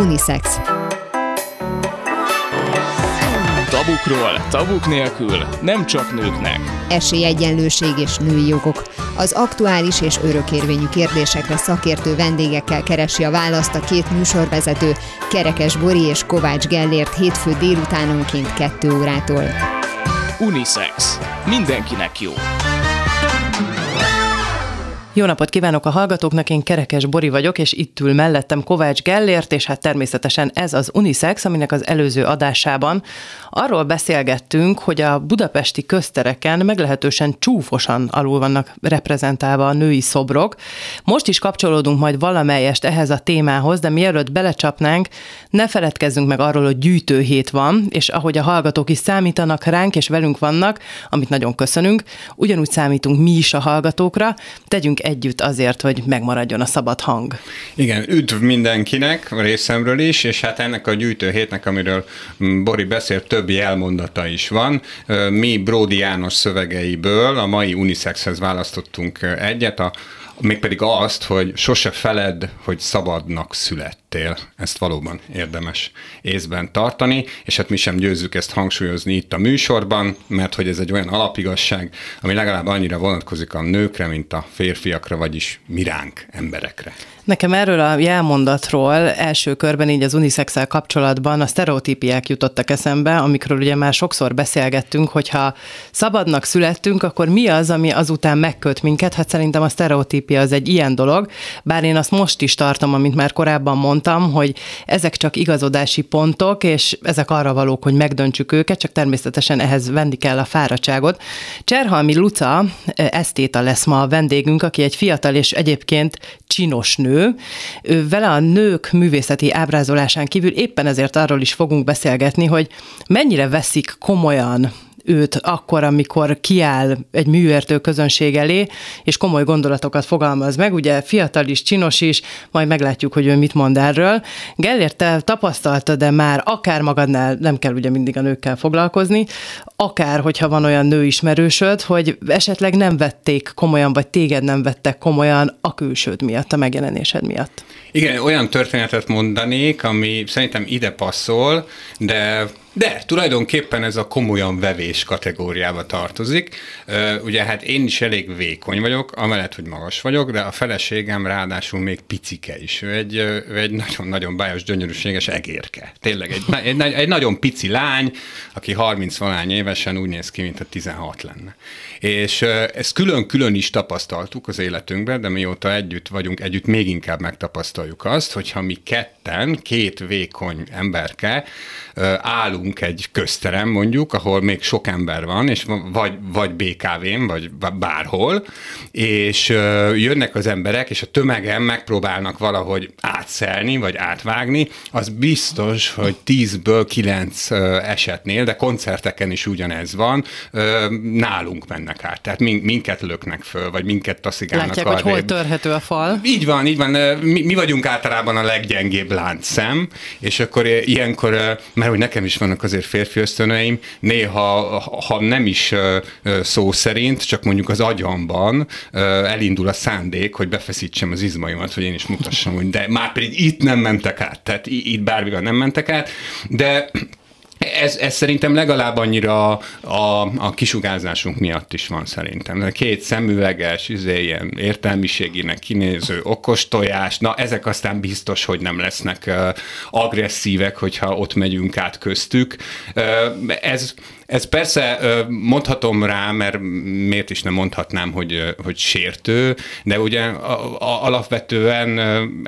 Unisex. Tabukról, tabuk nélkül, nem csak nőknek. Esélyegyenlőség és női jogok. Az aktuális és örökérvényű kérdésekre szakértő vendégekkel keresi a választ a két műsorvezető, Kerekes Bori és Kovács Gellért hétfő délutánonként 2 órától. Unisex. Mindenkinek jó. Jó napot kívánok a hallgatóknak, én Kerekes Bori vagyok, és itt ül mellettem Kovács Gellért, és hát természetesen ez az Unisex, aminek az előző adásában arról beszélgettünk, hogy a budapesti köztereken meglehetősen csúfosan alul vannak reprezentálva a női szobrok. Most is kapcsolódunk majd valamelyest ehhez a témához, de mielőtt belecsapnánk, ne feledkezzünk meg arról, hogy gyűjtőhét van, és ahogy a hallgatók is számítanak ránk, és velünk vannak, amit nagyon köszönünk, ugyanúgy számítunk mi is a hallgatókra, tegyünk együtt azért, hogy megmaradjon a szabad hang. Igen, üdv mindenkinek részemről is, és hát ennek a gyűjtőhétnek, amiről Bori beszélt, több jelmondata is van. Mi Bródi János szövegeiből a mai Unisexhez választottunk egyet, a mégpedig azt, hogy sose feled, hogy szabadnak születtél. Ezt valóban érdemes észben tartani, és hát mi sem győzzük ezt hangsúlyozni itt a műsorban, mert hogy ez egy olyan alapigasság, ami legalább annyira vonatkozik a nőkre, mint a férfiakra, vagyis miránk emberekre. Nekem erről a jelmondatról első körben így az unisex kapcsolatban a sztereotípiák jutottak eszembe, amikről ugye már sokszor beszélgettünk, hogyha szabadnak születtünk, akkor mi az, ami azután megköt minket? Hát szerintem a sztereotípia az egy ilyen dolog, bár én azt most is tartom, amit már korábban mondtam, hogy ezek csak igazodási pontok, és ezek arra valók, hogy megdöntsük őket, csak természetesen ehhez venni kell a fáradtságot. Cserhalmi Luca esztéta lesz ma a vendégünk, aki egy fiatal és egyébként csinos nő, vele a nők művészeti ábrázolásán kívül éppen ezért arról is fogunk beszélgetni, hogy mennyire veszik komolyan őt akkor, amikor kiáll egy műértő közönség elé, és komoly gondolatokat fogalmaz meg, ugye fiatal is, csinos is, majd meglátjuk, hogy ő mit mond erről. Gellért, te tapasztaltad de már akár magadnál, nem kell ugye mindig a nőkkel foglalkozni, akár, hogyha van olyan nőismerősöd, hogy esetleg nem vették komolyan, vagy téged nem vettek komolyan a külsőd miatt, a megjelenésed miatt. Igen, olyan történetet mondanék, ami szerintem ide passzol, de de tulajdonképpen ez a komolyan vevés kategóriába tartozik. Ugye hát én is elég vékony vagyok, amellett, hogy magas vagyok, de a feleségem ráadásul még picike is. Ő egy, ő egy nagyon-nagyon bájos, gyönyörűséges egérke. Tényleg egy, egy, egy nagyon pici lány, aki 30 valány évesen úgy néz ki, mint a 16 lenne. És ezt külön-külön is tapasztaltuk az életünkben, de mióta együtt vagyunk, együtt még inkább megtapasztaljuk azt, hogyha mi ketten, két vékony emberke állunk egy közterem mondjuk, ahol még sok ember van, és vagy, vagy BKV-n, vagy bárhol, és jönnek az emberek, és a tömegen megpróbálnak valahogy átszelni, vagy átvágni, az biztos, hogy tízből kilenc esetnél, de koncerteken is ugyanez van, nálunk mennek át. Tehát minket löknek föl, vagy minket taszigálnak Látják, arrébb. hogy hol törhető a fal. Így van, így van. Mi, mi vagyunk általában a leggyengébb láncszem, és akkor ilyenkor, mert hogy nekem is vannak azért férfi ösztönöim, néha, ha nem is szó szerint, csak mondjuk az agyamban elindul a szándék, hogy befeszítsem az izmaimat, hogy én is mutassam, hogy de már pedig itt nem mentek át, tehát itt bármivel nem mentek át, de ez, ez szerintem legalább annyira a, a kisugárzásunk miatt is van szerintem. Két szemüveges, izé, ilyen értelmiségének kinéző okos tojás, na ezek aztán biztos, hogy nem lesznek uh, agresszívek, hogyha ott megyünk át köztük. Uh, ez ez persze mondhatom rá, mert miért is nem mondhatnám, hogy, hogy sértő, de ugye alapvetően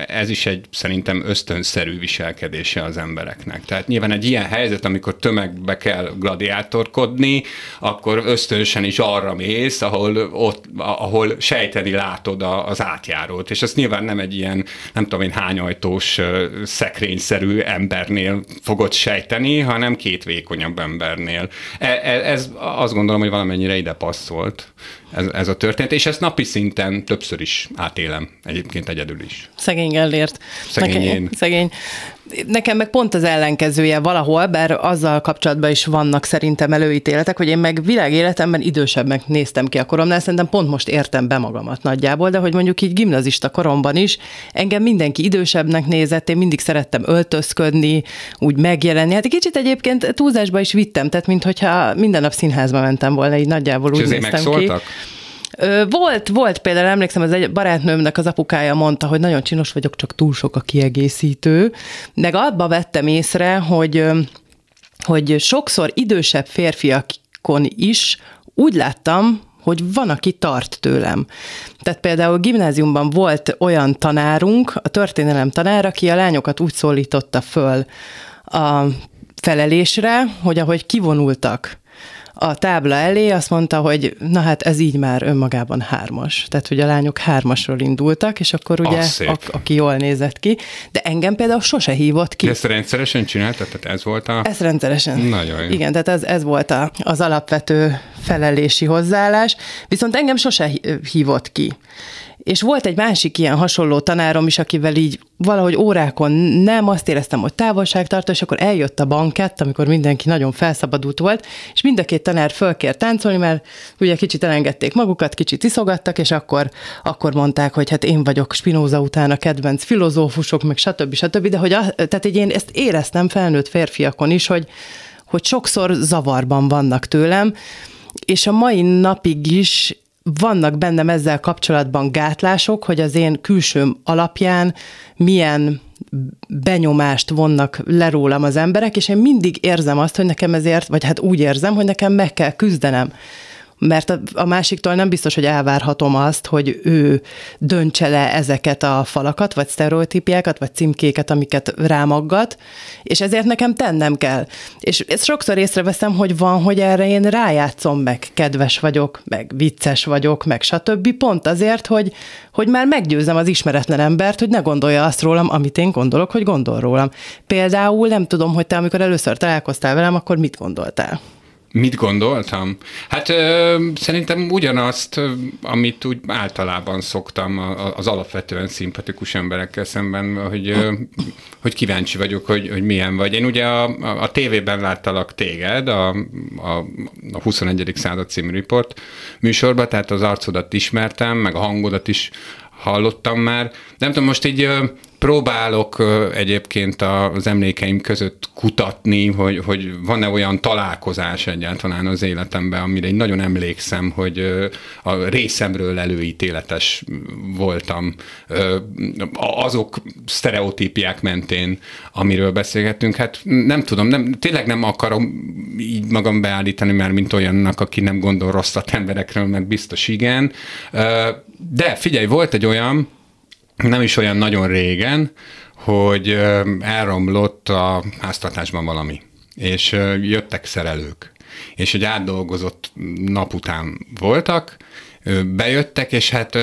ez is egy szerintem ösztönszerű viselkedése az embereknek. Tehát nyilván egy ilyen helyzet, amikor tömegbe kell gladiátorkodni, akkor ösztönösen is arra mész, ahol, ott, ahol sejteni látod az átjárót. És ez nyilván nem egy ilyen, nem tudom én, hányajtós, szekrényszerű embernél fogod sejteni, hanem két vékonyabb embernél. E, e, ez azt gondolom, hogy valamennyire ide passzolt ez, ez a történet, és ezt napi szinten többször is átélem, egyébként egyedül is. Szegény Gellért. Szegény én. Szegény. Nekem meg pont az ellenkezője valahol, bár azzal kapcsolatban is vannak szerintem előítéletek, hogy én meg világéletemben idősebbnek néztem ki a koromnál, szerintem pont most értem be magamat nagyjából, de hogy mondjuk így gimnazista koromban is engem mindenki idősebbnek nézett, én mindig szerettem öltözködni, úgy megjelenni. Hát egy kicsit egyébként túlzásba is vittem, tehát mintha minden nap színházba mentem volna, így nagyjából úgy néztem ki. Volt, volt például, emlékszem, az egy barátnőmnek az apukája mondta, hogy nagyon csinos vagyok, csak túl sok a kiegészítő. Meg abba vettem észre, hogy, hogy sokszor idősebb férfiakon is úgy láttam, hogy van, aki tart tőlem. Tehát például gimnáziumban volt olyan tanárunk, a történelem tanár, aki a lányokat úgy szólította föl a felelésre, hogy ahogy kivonultak a tábla elé, azt mondta, hogy na hát ez így már önmagában hármas. Tehát, hogy a lányok hármasról indultak, és akkor ugye, a, aki jól nézett ki. De engem például sose hívott ki. De ezt rendszeresen csináltad? Tehát ez volt a... Ez rendszeresen. Nagyon jó. Igen, tehát ez, ez volt a, az alapvető felelési hozzáállás. Viszont engem sose hívott ki. És volt egy másik ilyen hasonló tanárom is, akivel így valahogy órákon nem, azt éreztem, hogy távolságtartó, és akkor eljött a bankett, amikor mindenki nagyon felszabadult volt, és mind a két tanár fölkért táncolni, mert ugye kicsit elengedték magukat, kicsit iszogattak, és akkor, akkor mondták, hogy hát én vagyok Spinoza után a kedvenc filozófusok, meg stb. stb. De hogy a, tehát egy én ezt éreztem felnőtt férfiakon is, hogy, hogy sokszor zavarban vannak tőlem, és a mai napig is vannak bennem ezzel kapcsolatban gátlások, hogy az én külsőm alapján milyen benyomást vonnak le rólam az emberek, és én mindig érzem azt, hogy nekem ezért, vagy hát úgy érzem, hogy nekem meg kell küzdenem mert a, a másiktól nem biztos, hogy elvárhatom azt, hogy ő döntse le ezeket a falakat, vagy sztereotípiákat, vagy címkéket, amiket rámaggat, és ezért nekem tennem kell. És ezt sokszor észreveszem, hogy van, hogy erre én rájátszom meg, kedves vagyok, meg vicces vagyok, meg stb. Pont azért, hogy, hogy már meggyőzem az ismeretlen embert, hogy ne gondolja azt rólam, amit én gondolok, hogy gondol rólam. Például nem tudom, hogy te amikor először találkoztál velem, akkor mit gondoltál? Mit gondoltam? Hát ö, szerintem ugyanazt, amit úgy általában szoktam az alapvetően szimpatikus emberekkel szemben, hogy, ö, hogy kíváncsi vagyok, hogy, hogy milyen vagy. Én ugye a, a, a tévében láttalak téged, a, a, a 21. század című riport műsorban, tehát az arcodat ismertem, meg a hangodat is hallottam már. Nem tudom, most így próbálok egyébként az emlékeim között kutatni, hogy, hogy van-e olyan találkozás egyáltalán az életemben, amire én nagyon emlékszem, hogy a részemről előítéletes voltam azok sztereotípiák mentén, amiről beszélgettünk. Hát nem tudom, nem, tényleg nem akarom így magam beállítani már, mint olyannak, aki nem gondol rosszat emberekről, mert biztos igen. De figyelj, volt egy olyan, nem is olyan nagyon régen, hogy elromlott a háztartásban valami, és jöttek szerelők, és egy átdolgozott nap után voltak, bejöttek, és hát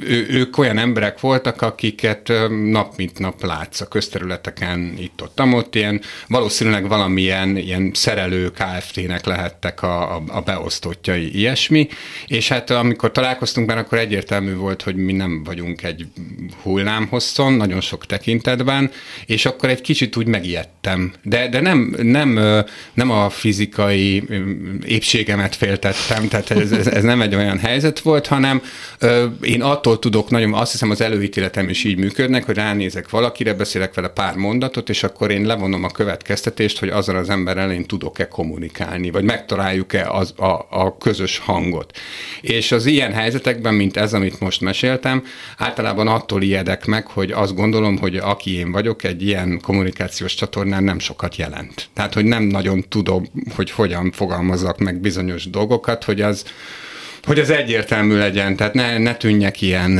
ő, ők olyan emberek voltak, akiket nap mint nap látsz a közterületeken, itt ott, ott ilyen, valószínűleg valamilyen ilyen szerelő KFT-nek lehettek a, a, a beosztottjai, ilyesmi, és hát amikor találkoztunk benne, akkor egyértelmű volt, hogy mi nem vagyunk egy hullámhosszon, nagyon sok tekintetben, és akkor egy kicsit úgy megijedtem. De, de nem, nem, nem a fizikai épségemet féltettem, tehát ez, ez, ez nem egy olyan helyzet, helyzet volt, hanem ö, én attól tudok nagyon, azt hiszem az előítéletem is így működnek, hogy ránézek valakire, beszélek vele pár mondatot, és akkor én levonom a következtetést, hogy azzal az emberrel én tudok-e kommunikálni, vagy megtaláljuk-e az, a, a közös hangot. És az ilyen helyzetekben, mint ez, amit most meséltem, általában attól ijedek meg, hogy azt gondolom, hogy aki én vagyok, egy ilyen kommunikációs csatornán nem sokat jelent. Tehát, hogy nem nagyon tudom, hogy hogyan fogalmazzak meg bizonyos dolgokat, hogy az hogy az egyértelmű legyen, tehát ne, ne tűnjek ilyen,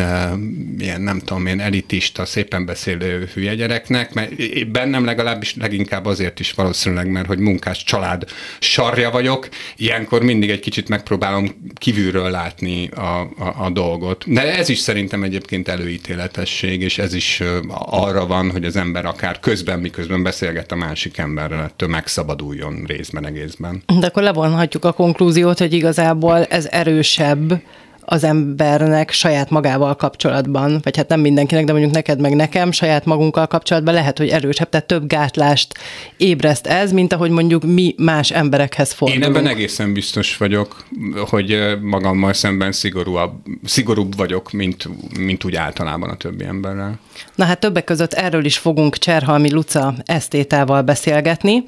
ilyen, nem tudom én, elitista, szépen beszélő hülye gyereknek, mert bennem legalábbis leginkább azért is valószínűleg, mert hogy munkás család sarja vagyok, ilyenkor mindig egy kicsit megpróbálom kívülről látni a, a, a dolgot. De ez is szerintem egyébként előítéletesség, és ez is arra van, hogy az ember akár közben, miközben beszélget a másik emberrel, ettől megszabaduljon részben egészben. De akkor levonhatjuk a konklúziót, hogy igazából ez erős erősebb az embernek saját magával kapcsolatban, vagy hát nem mindenkinek, de mondjuk neked meg nekem saját magunkkal kapcsolatban lehet, hogy erősebb, tehát több gátlást ébreszt ez, mint ahogy mondjuk mi más emberekhez fordulunk. Én ebben egészen biztos vagyok, hogy magammal szemben szigorúbb, szigorúbb vagyok, mint, mint úgy általában a többi emberrel. Na hát többek között erről is fogunk Cserhalmi Luca esztétával beszélgetni,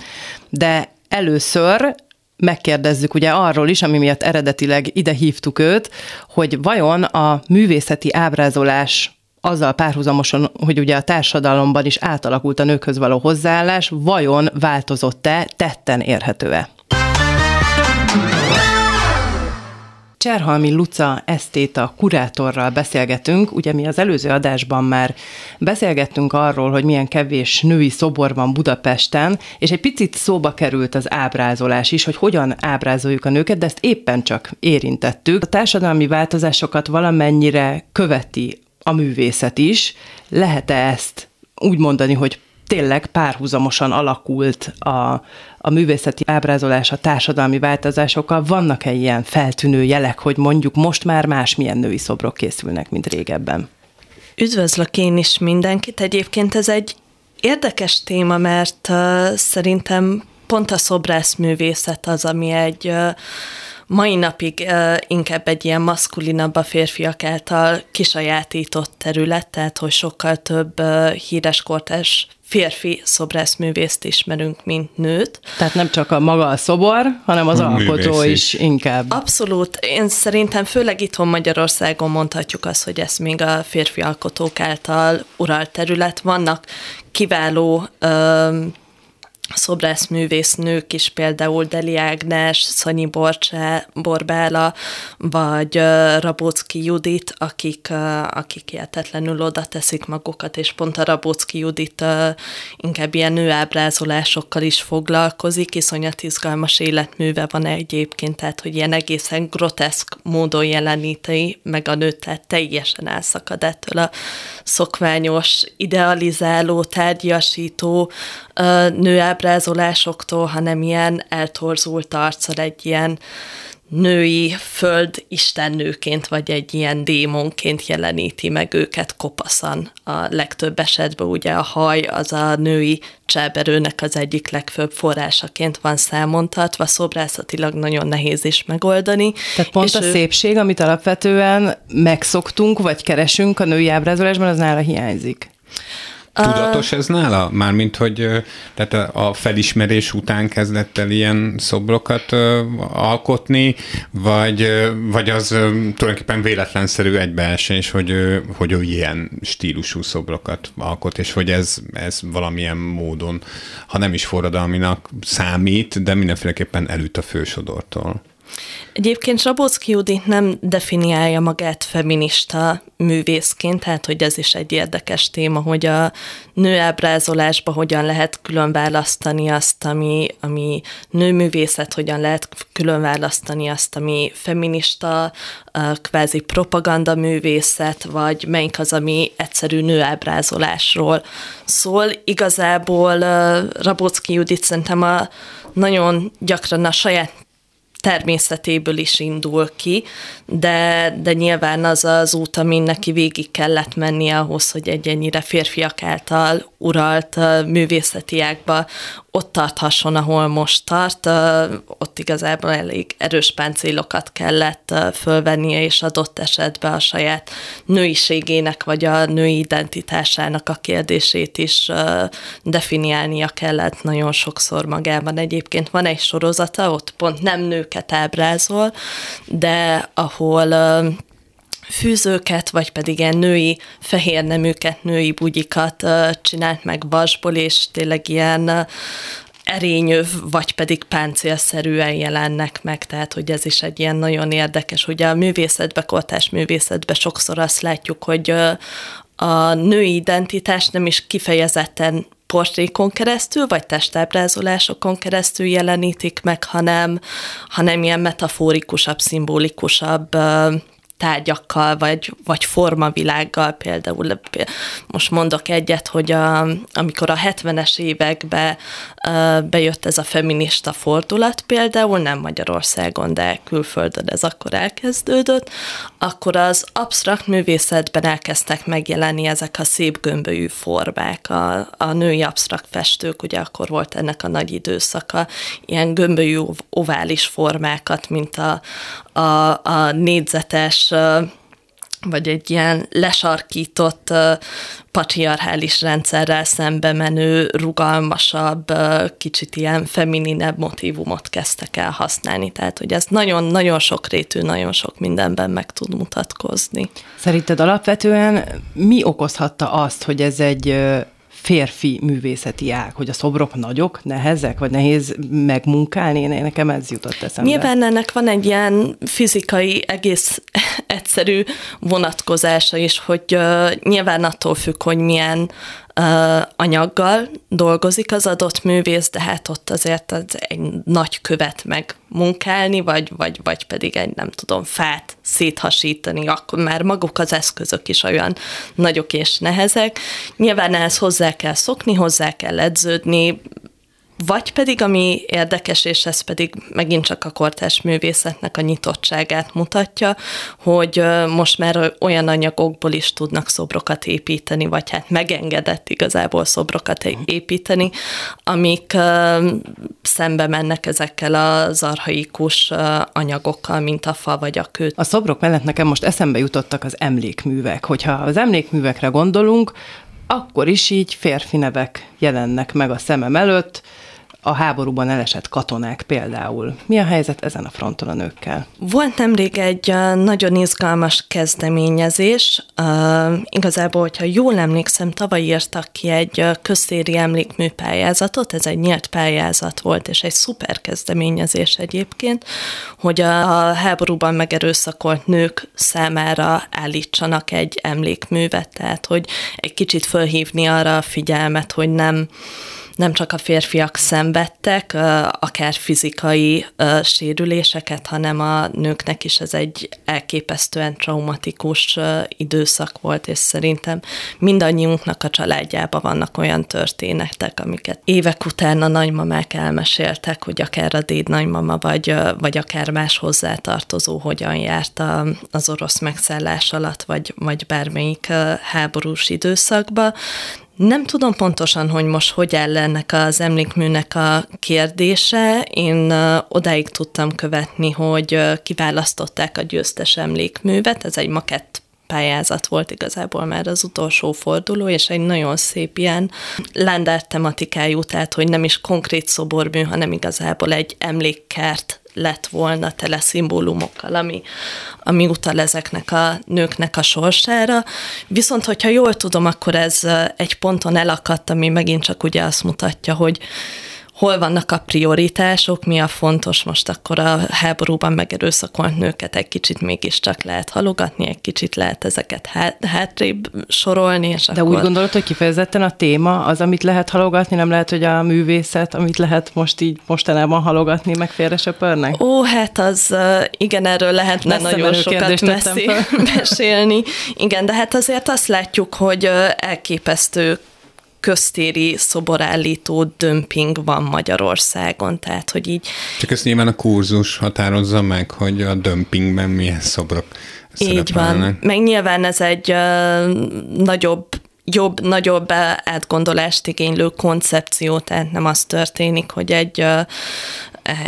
de először megkérdezzük ugye arról is, ami miatt eredetileg ide hívtuk őt, hogy vajon a művészeti ábrázolás azzal párhuzamosan, hogy ugye a társadalomban is átalakult a nőkhöz való hozzáállás, vajon változott-e, tetten érhető-e? Cserhalmi Luca esztéta kurátorral beszélgetünk. Ugye mi az előző adásban már beszélgettünk arról, hogy milyen kevés női szobor van Budapesten, és egy picit szóba került az ábrázolás is, hogy hogyan ábrázoljuk a nőket, de ezt éppen csak érintettük. A társadalmi változásokat valamennyire követi a művészet is. Lehet-e ezt úgy mondani, hogy tényleg párhuzamosan alakult a, a művészeti ábrázolás a társadalmi változásokkal. Vannak-e ilyen feltűnő jelek, hogy mondjuk most már másmilyen női szobrok készülnek, mint régebben? Üdvözlök én is mindenkit. Egyébként ez egy érdekes téma, mert uh, szerintem pont a szobrászművészet az, ami egy uh, mai napig uh, inkább egy ilyen maszkulinabb a férfiak által kisajátított terület, tehát hogy sokkal több uh, híres kortás férfi szobrászművészt ismerünk, mint nőt. Tehát nem csak a maga a szobor, hanem az a alkotó is. is inkább. Abszolút. Én szerintem főleg itthon Magyarországon mondhatjuk azt, hogy ez még a férfi alkotók által uralt terület. Vannak kiváló uh, szobrászművésznők is, például Deli Ágnes, Szanyi Borcsá, Borbála, vagy Rabocki Judit, akik, akik hihetetlenül oda teszik magukat, és pont a Rabocki Judit inkább ilyen nőábrázolásokkal is foglalkozik, iszonyat izgalmas életműve van egyébként, tehát hogy ilyen egészen groteszk módon jeleníti meg a nőt, tehát teljesen elszakad ettől a szokványos, idealizáló, tárgyasító nőábrázolásoktól, hanem ilyen eltorzult arccal egy ilyen női föld istennőként, vagy egy ilyen démonként jeleníti meg őket kopaszan. A legtöbb esetben ugye a haj az a női csáberőnek az egyik legfőbb forrásaként van számontatva, szobrászatilag nagyon nehéz is megoldani. Tehát pont és a ő... szépség, amit alapvetően megszoktunk, vagy keresünk a női ábrázolásban, az nála hiányzik. Tudatos ez nála? Mármint, hogy tehát a felismerés után kezdett el ilyen szobrokat alkotni, vagy, vagy az tulajdonképpen véletlenszerű egybeesés, hogy ő, hogy ő ilyen stílusú szobrokat alkot, és hogy ez, ez valamilyen módon, ha nem is forradalminak számít, de mindenféleképpen elüt a fősodortól. Egyébként Rabocki Judit nem definiálja magát feminista művészként, tehát hogy ez is egy érdekes téma, hogy a nőábrázolásba hogyan lehet külön választani azt, ami, ami nőművészet, hogyan lehet külön választani azt, ami feminista, kvázi propaganda művészet, vagy melyik az, ami egyszerű nőábrázolásról szól. Igazából Rabocki Judit szerintem a nagyon gyakran a saját természetéből is indul ki, de, de nyilván az az út, amin neki végig kellett menni ahhoz, hogy egy ennyire férfiak által uralt művészeti ágba ott tarthasson, ahol most tart, ott igazából elég erős páncélokat kellett fölvennie, és adott esetben a saját nőiségének, vagy a női identitásának a kérdését is definiálnia kellett nagyon sokszor magában. Egyébként van egy sorozata, ott pont nem nőket ábrázol, de ahol fűzőket, vagy pedig ilyen női fehér neműket, női bugyikat csinált meg vasból, és tényleg ilyen erényöv, vagy pedig páncélszerűen jelennek meg, tehát hogy ez is egy ilyen nagyon érdekes. Ugye a művészetbe, kortás művészetbe sokszor azt látjuk, hogy a női identitás nem is kifejezetten portrékon keresztül, vagy testábrázolásokon keresztül jelenítik meg, hanem, hanem ilyen metaforikusabb, szimbolikusabb tárgyakkal, vagy, vagy formavilággal például. Most mondok egyet, hogy a, amikor a 70-es években bejött ez a feminista fordulat például, nem Magyarországon, de külföldön ez akkor elkezdődött, akkor az absztrakt művészetben elkezdtek megjelenni ezek a szép gömbölyű formák. A, a női absztrakt festők, ugye akkor volt ennek a nagy időszaka, ilyen gömbölyű ovális formákat, mint a, a, a négyzetes vagy egy ilyen lesarkított patriarchális rendszerrel szembe menő, rugalmasabb, kicsit ilyen femininebb motivumot kezdtek el használni. Tehát, hogy ez nagyon-nagyon sokrétű, nagyon sok mindenben meg tud mutatkozni. Szerinted alapvetően mi okozhatta azt, hogy ez egy férfi művészeti ág, hogy a szobrok nagyok, nehezek, vagy nehéz megmunkálni, én nekem ez jutott eszembe. Nyilván ennek van egy ilyen fizikai, egész egyszerű vonatkozása is, hogy uh, nyilván attól függ, hogy milyen anyaggal dolgozik az adott művész, de hát ott azért az egy nagy követ meg munkálni, vagy, vagy, vagy pedig egy, nem tudom, fát széthasítani, akkor már maguk az eszközök is olyan nagyok és nehezek. Nyilván ehhez hozzá kell szokni, hozzá kell edződni, vagy pedig, ami érdekes, és ez pedig megint csak a kortás művészetnek a nyitottságát mutatja, hogy most már olyan anyagokból is tudnak szobrokat építeni, vagy hát megengedett igazából szobrokat építeni, amik szembe mennek ezekkel az arhaikus anyagokkal, mint a fa vagy a kő. A szobrok mellett nekem most eszembe jutottak az emlékművek. Hogyha az emlékművekre gondolunk, akkor is így férfi nevek jelennek meg a szemem előtt, a háborúban elesett katonák például. Mi a helyzet ezen a fronton a nőkkel? Volt nemrég egy nagyon izgalmas kezdeményezés. Uh, igazából, hogyha jól emlékszem, tavaly írtak ki egy köztéri emlékmű pályázatot, ez egy nyílt pályázat volt, és egy szuper kezdeményezés egyébként, hogy a háborúban megerőszakolt nők számára állítsanak egy emlékművet, tehát hogy egy kicsit fölhívni arra a figyelmet, hogy nem nem csak a férfiak szenvedtek, akár fizikai sérüléseket, hanem a nőknek is ez egy elképesztően traumatikus időszak volt, és szerintem mindannyiunknak a családjában vannak olyan történetek, amiket évek után a nagymamák elmeséltek, hogy akár a déd nagymama, vagy, vagy akár más hozzátartozó hogyan járt a, az orosz megszállás alatt, vagy, vagy bármelyik háborús időszakba. Nem tudom pontosan, hogy most hogy áll ennek az emlékműnek a kérdése. Én odáig tudtam követni, hogy kiválasztották a győztes emlékművet, ez egy makett pályázat volt igazából már az utolsó forduló, és egy nagyon szép ilyen lándár tematikájú, tehát hogy nem is konkrét szobormű, hanem igazából egy emlékkert lett volna tele szimbólumokkal, ami, ami utal ezeknek a nőknek a sorsára. Viszont, hogyha jól tudom, akkor ez egy ponton elakadt, ami megint csak ugye azt mutatja, hogy hol vannak a prioritások, mi a fontos most akkor a háborúban megerőszakolt nőket egy kicsit mégiscsak lehet halogatni, egy kicsit lehet ezeket hát, hátrébb sorolni. És De akkor... úgy gondolod, hogy kifejezetten a téma az, amit lehet halogatni, nem lehet, hogy a művészet, amit lehet most így mostanában halogatni, meg félre söpörnek? Ó, hát az igen, erről lehetne Messze nagyon sokat mesélni. Igen, de hát azért azt látjuk, hogy elképesztő köztéri szoborállító dömping van Magyarországon, tehát hogy így... Csak ezt nyilván a kurzus határozza meg, hogy a dömpingben milyen szobrok Így van. Meg nyilván ez egy uh, nagyobb jobb, nagyobb átgondolást igénylő koncepció, tehát nem az történik, hogy egy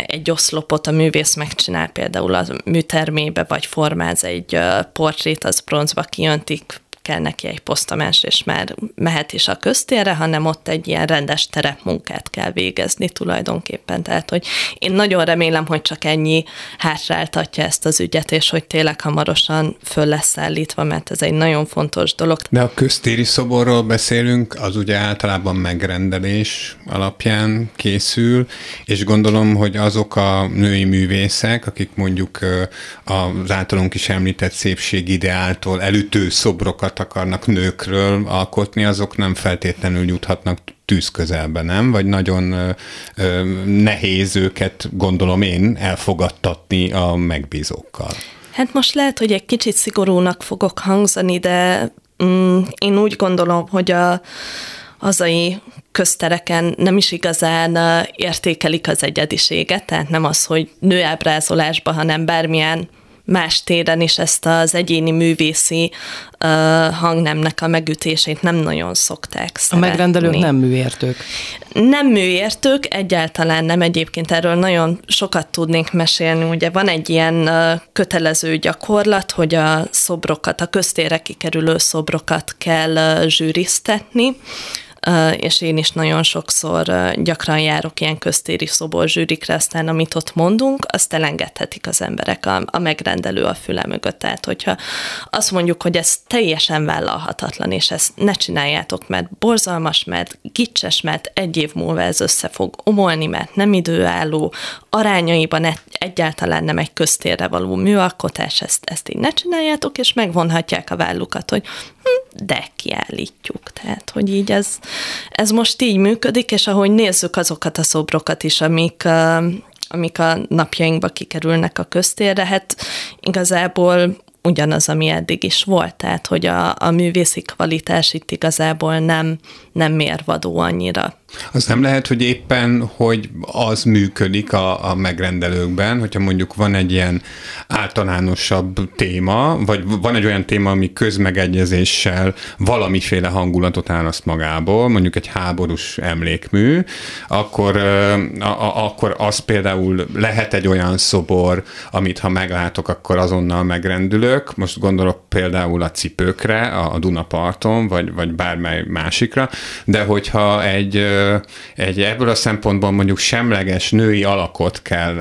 egy oszlopot a művész megcsinál például a műtermébe, vagy formáz egy portrét, az bronzba kijöntik, kell neki egy posztamás, és már mehet is a köztérre, hanem ott egy ilyen rendes terepmunkát kell végezni tulajdonképpen. Tehát, hogy én nagyon remélem, hogy csak ennyi hátráltatja ezt az ügyet, és hogy tényleg hamarosan föl lesz állítva, mert ez egy nagyon fontos dolog. De a köztéri szoborról beszélünk, az ugye általában megrendelés alapján készül, és gondolom, hogy azok a női művészek, akik mondjuk az általunk is említett szépségideáltól elütő szobrokat képet akarnak nőkről alkotni, azok nem feltétlenül juthatnak tűz közelbe, nem? Vagy nagyon ö, ö, nehéz őket, gondolom én, elfogadtatni a megbízókkal. Hát most lehet, hogy egy kicsit szigorúnak fogok hangzani, de mm, én úgy gondolom, hogy a hazai köztereken nem is igazán értékelik az egyediséget, tehát nem az, hogy nőábrázolásban, hanem bármilyen más téren is ezt az egyéni művészi uh, hangnemnek a megütését nem nagyon szokták szeretni. A megrendelők nem műértők. Nem műértők, egyáltalán nem. Egyébként erről nagyon sokat tudnék mesélni. Ugye van egy ilyen kötelező gyakorlat, hogy a szobrokat, a köztére kikerülő szobrokat kell zsűriztetni, és én is nagyon sokszor gyakran járok ilyen köztéri szobor zsűrikre, aztán amit ott mondunk, azt elengedhetik az emberek a, a megrendelő a füle mögött. Tehát, hogyha azt mondjuk, hogy ez teljesen vállalhatatlan, és ezt ne csináljátok, mert borzalmas, mert gicses, mert egy év múlva ez össze fog omolni, mert nem időálló, arányaiban egyáltalán nem egy köztérre való műalkotás, ezt, ezt így ne csináljátok, és megvonhatják a vállukat, hogy de kiállítjuk. Tehát, hogy így ez, ez most így működik, és ahogy nézzük azokat a szobrokat is, amik, amik a napjainkba kikerülnek a köztérre, hát igazából ugyanaz, ami eddig is volt, tehát hogy a, a művészi kvalitás itt igazából nem, nem mérvadó annyira. Az nem lehet, hogy éppen, hogy az működik a, a megrendelőkben, hogyha mondjuk van egy ilyen általánosabb téma, vagy van egy olyan téma, ami közmegegyezéssel valamiféle hangulatot áraszt magából, mondjuk egy háborús emlékmű, akkor, a, a, akkor az például lehet egy olyan szobor, amit ha meglátok, akkor azonnal megrendülök. Most gondolok például a cipőkre, a Dunaparton, vagy, vagy bármely másikra, de hogyha egy egy ebből a szempontból mondjuk semleges női alakot kell,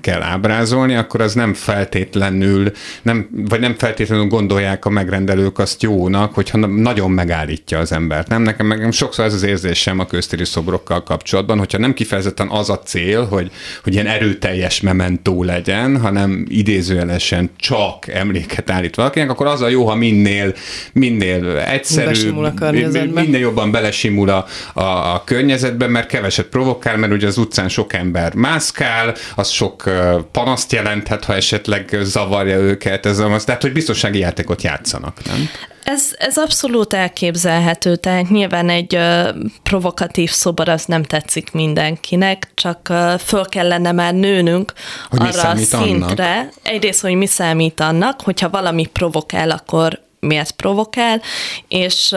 kell ábrázolni, akkor az nem feltétlenül, nem, vagy nem feltétlenül gondolják a megrendelők azt jónak, hogyha nagyon megállítja az embert. Nem, nekem, nekem sokszor ez az érzésem a köztéri szobrokkal kapcsolatban, hogyha nem kifejezetten az a cél, hogy, hogy ilyen erőteljes mementó legyen, hanem idézőjelesen csak emléket állít valakinek, akkor az a jó, ha minél, minél egyszerűbb, minél jobban belesimul a, a, a környezetben, mert keveset provokál, mert ugye az utcán sok ember mászkál, az sok panaszt jelenthet, ha esetleg zavarja őket, ez az, tehát hogy biztonsági játékot játszanak, nem? Ez, ez abszolút elképzelhető, tehát nyilván egy uh, provokatív szobor az nem tetszik mindenkinek, csak uh, föl kellene már nőnünk hogy arra a szintre. Annak? Egyrészt, hogy mi számít annak, hogyha valami provokál, akkor miért provokál, és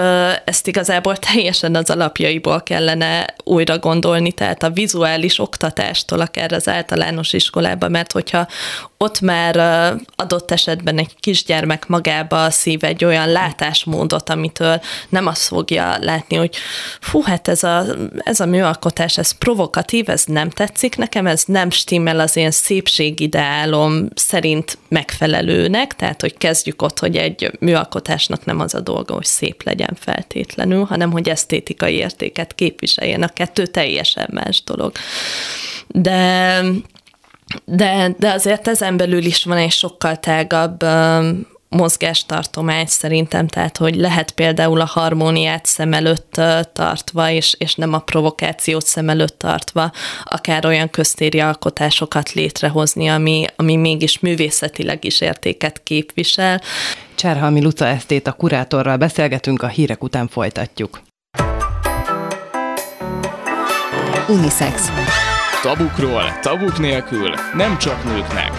ezt igazából teljesen az alapjaiból kellene újra gondolni, tehát a vizuális oktatástól akár az általános iskolába, mert hogyha ott már adott esetben egy kisgyermek magába szív egy olyan látásmódot, amitől nem azt fogja látni, hogy fú, hát ez a, ez a műalkotás, ez provokatív, ez nem tetszik nekem, ez nem stimmel az én szépségideálom szerint megfelelőnek, tehát hogy kezdjük ott, hogy egy műalkotásnak nem az a dolga, hogy szép legyen feltétlenül, hanem hogy esztétikai értéket képviseljen. A kettő teljesen más dolog. De de, de azért ezen belül is van egy sokkal tágabb mozgástartomány szerintem, tehát hogy lehet például a harmóniát szem előtt tartva, és, és nem a provokációt szem előtt tartva, akár olyan köztéri alkotásokat létrehozni, ami, ami mégis művészetileg is értéket képvisel. Cserhalmi Luca Esztét a kurátorral beszélgetünk, a hírek után folytatjuk. Unisex. Tabukról, tabuk nélkül, nem csak nőknek.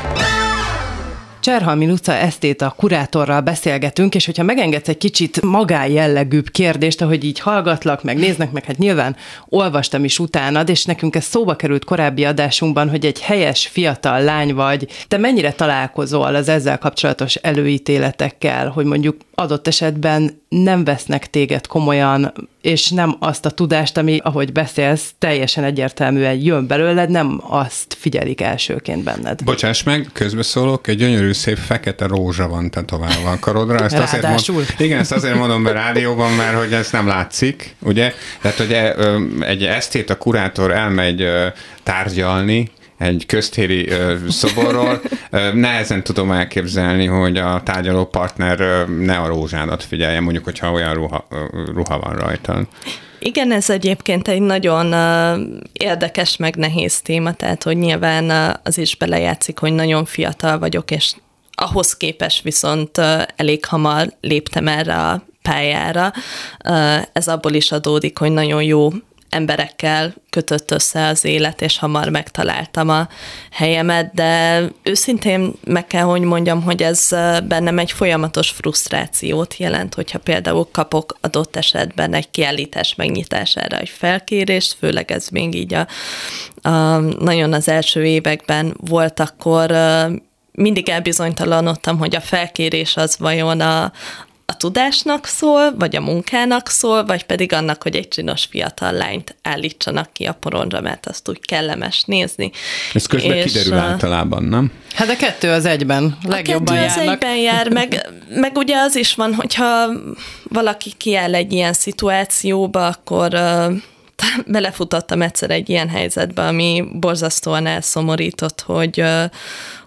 Cserhalmi Luca a kurátorral beszélgetünk, és hogyha megengedsz egy kicsit magájellegűbb kérdést, ahogy így hallgatlak, meg néznek, meg hát nyilván olvastam is utánad, és nekünk ez szóba került korábbi adásunkban, hogy egy helyes fiatal lány vagy. Te mennyire találkozol az ezzel kapcsolatos előítéletekkel, hogy mondjuk adott esetben nem vesznek téged komolyan, és nem azt a tudást, ami, ahogy beszélsz, teljesen egyértelműen jön belőled, nem azt figyelik elsőként benned. Bocsáss meg, közbeszólok, egy gyönyörű szép fekete rózsa van tetoválva a karodra. Ezt azért mond, igen, ezt azért mondom be rádióban, mert hogy ez nem látszik, ugye? Tehát, hogy e, egy esztét a kurátor elmegy tárgyalni, egy köztéri szoborról. Ö, nehezen tudom elképzelni, hogy a tárgyaló partner ne a rózsádat figyelje, mondjuk, hogyha olyan ruha, ö, ruha van rajta. Igen, ez egyébként egy nagyon érdekes, meg nehéz téma, tehát hogy nyilván az is belejátszik, hogy nagyon fiatal vagyok, és ahhoz képest viszont elég hamar léptem erre a pályára. Ez abból is adódik, hogy nagyon jó emberekkel kötött össze az élet, és hamar megtaláltam a helyemet, de őszintén meg kell, hogy mondjam, hogy ez bennem egy folyamatos frusztrációt jelent, hogyha például kapok adott esetben egy kiállítás megnyitására egy felkérést, főleg ez még így a, a nagyon az első években volt, akkor mindig elbizonytalanodtam, hogy a felkérés az vajon a, a tudásnak szól, vagy a munkának szól, vagy pedig annak, hogy egy csinos fiatal lányt állítsanak ki a porondra, mert azt úgy kellemes nézni. Ez közben és, kiderül általában, nem? Hát a kettő az egyben, legjobban a kettő az egyben jár, meg, meg ugye az is van, hogyha valaki kiáll egy ilyen szituációba, akkor uh, belefutottam egyszer egy ilyen helyzetbe, ami borzasztóan elszomorított, hogy,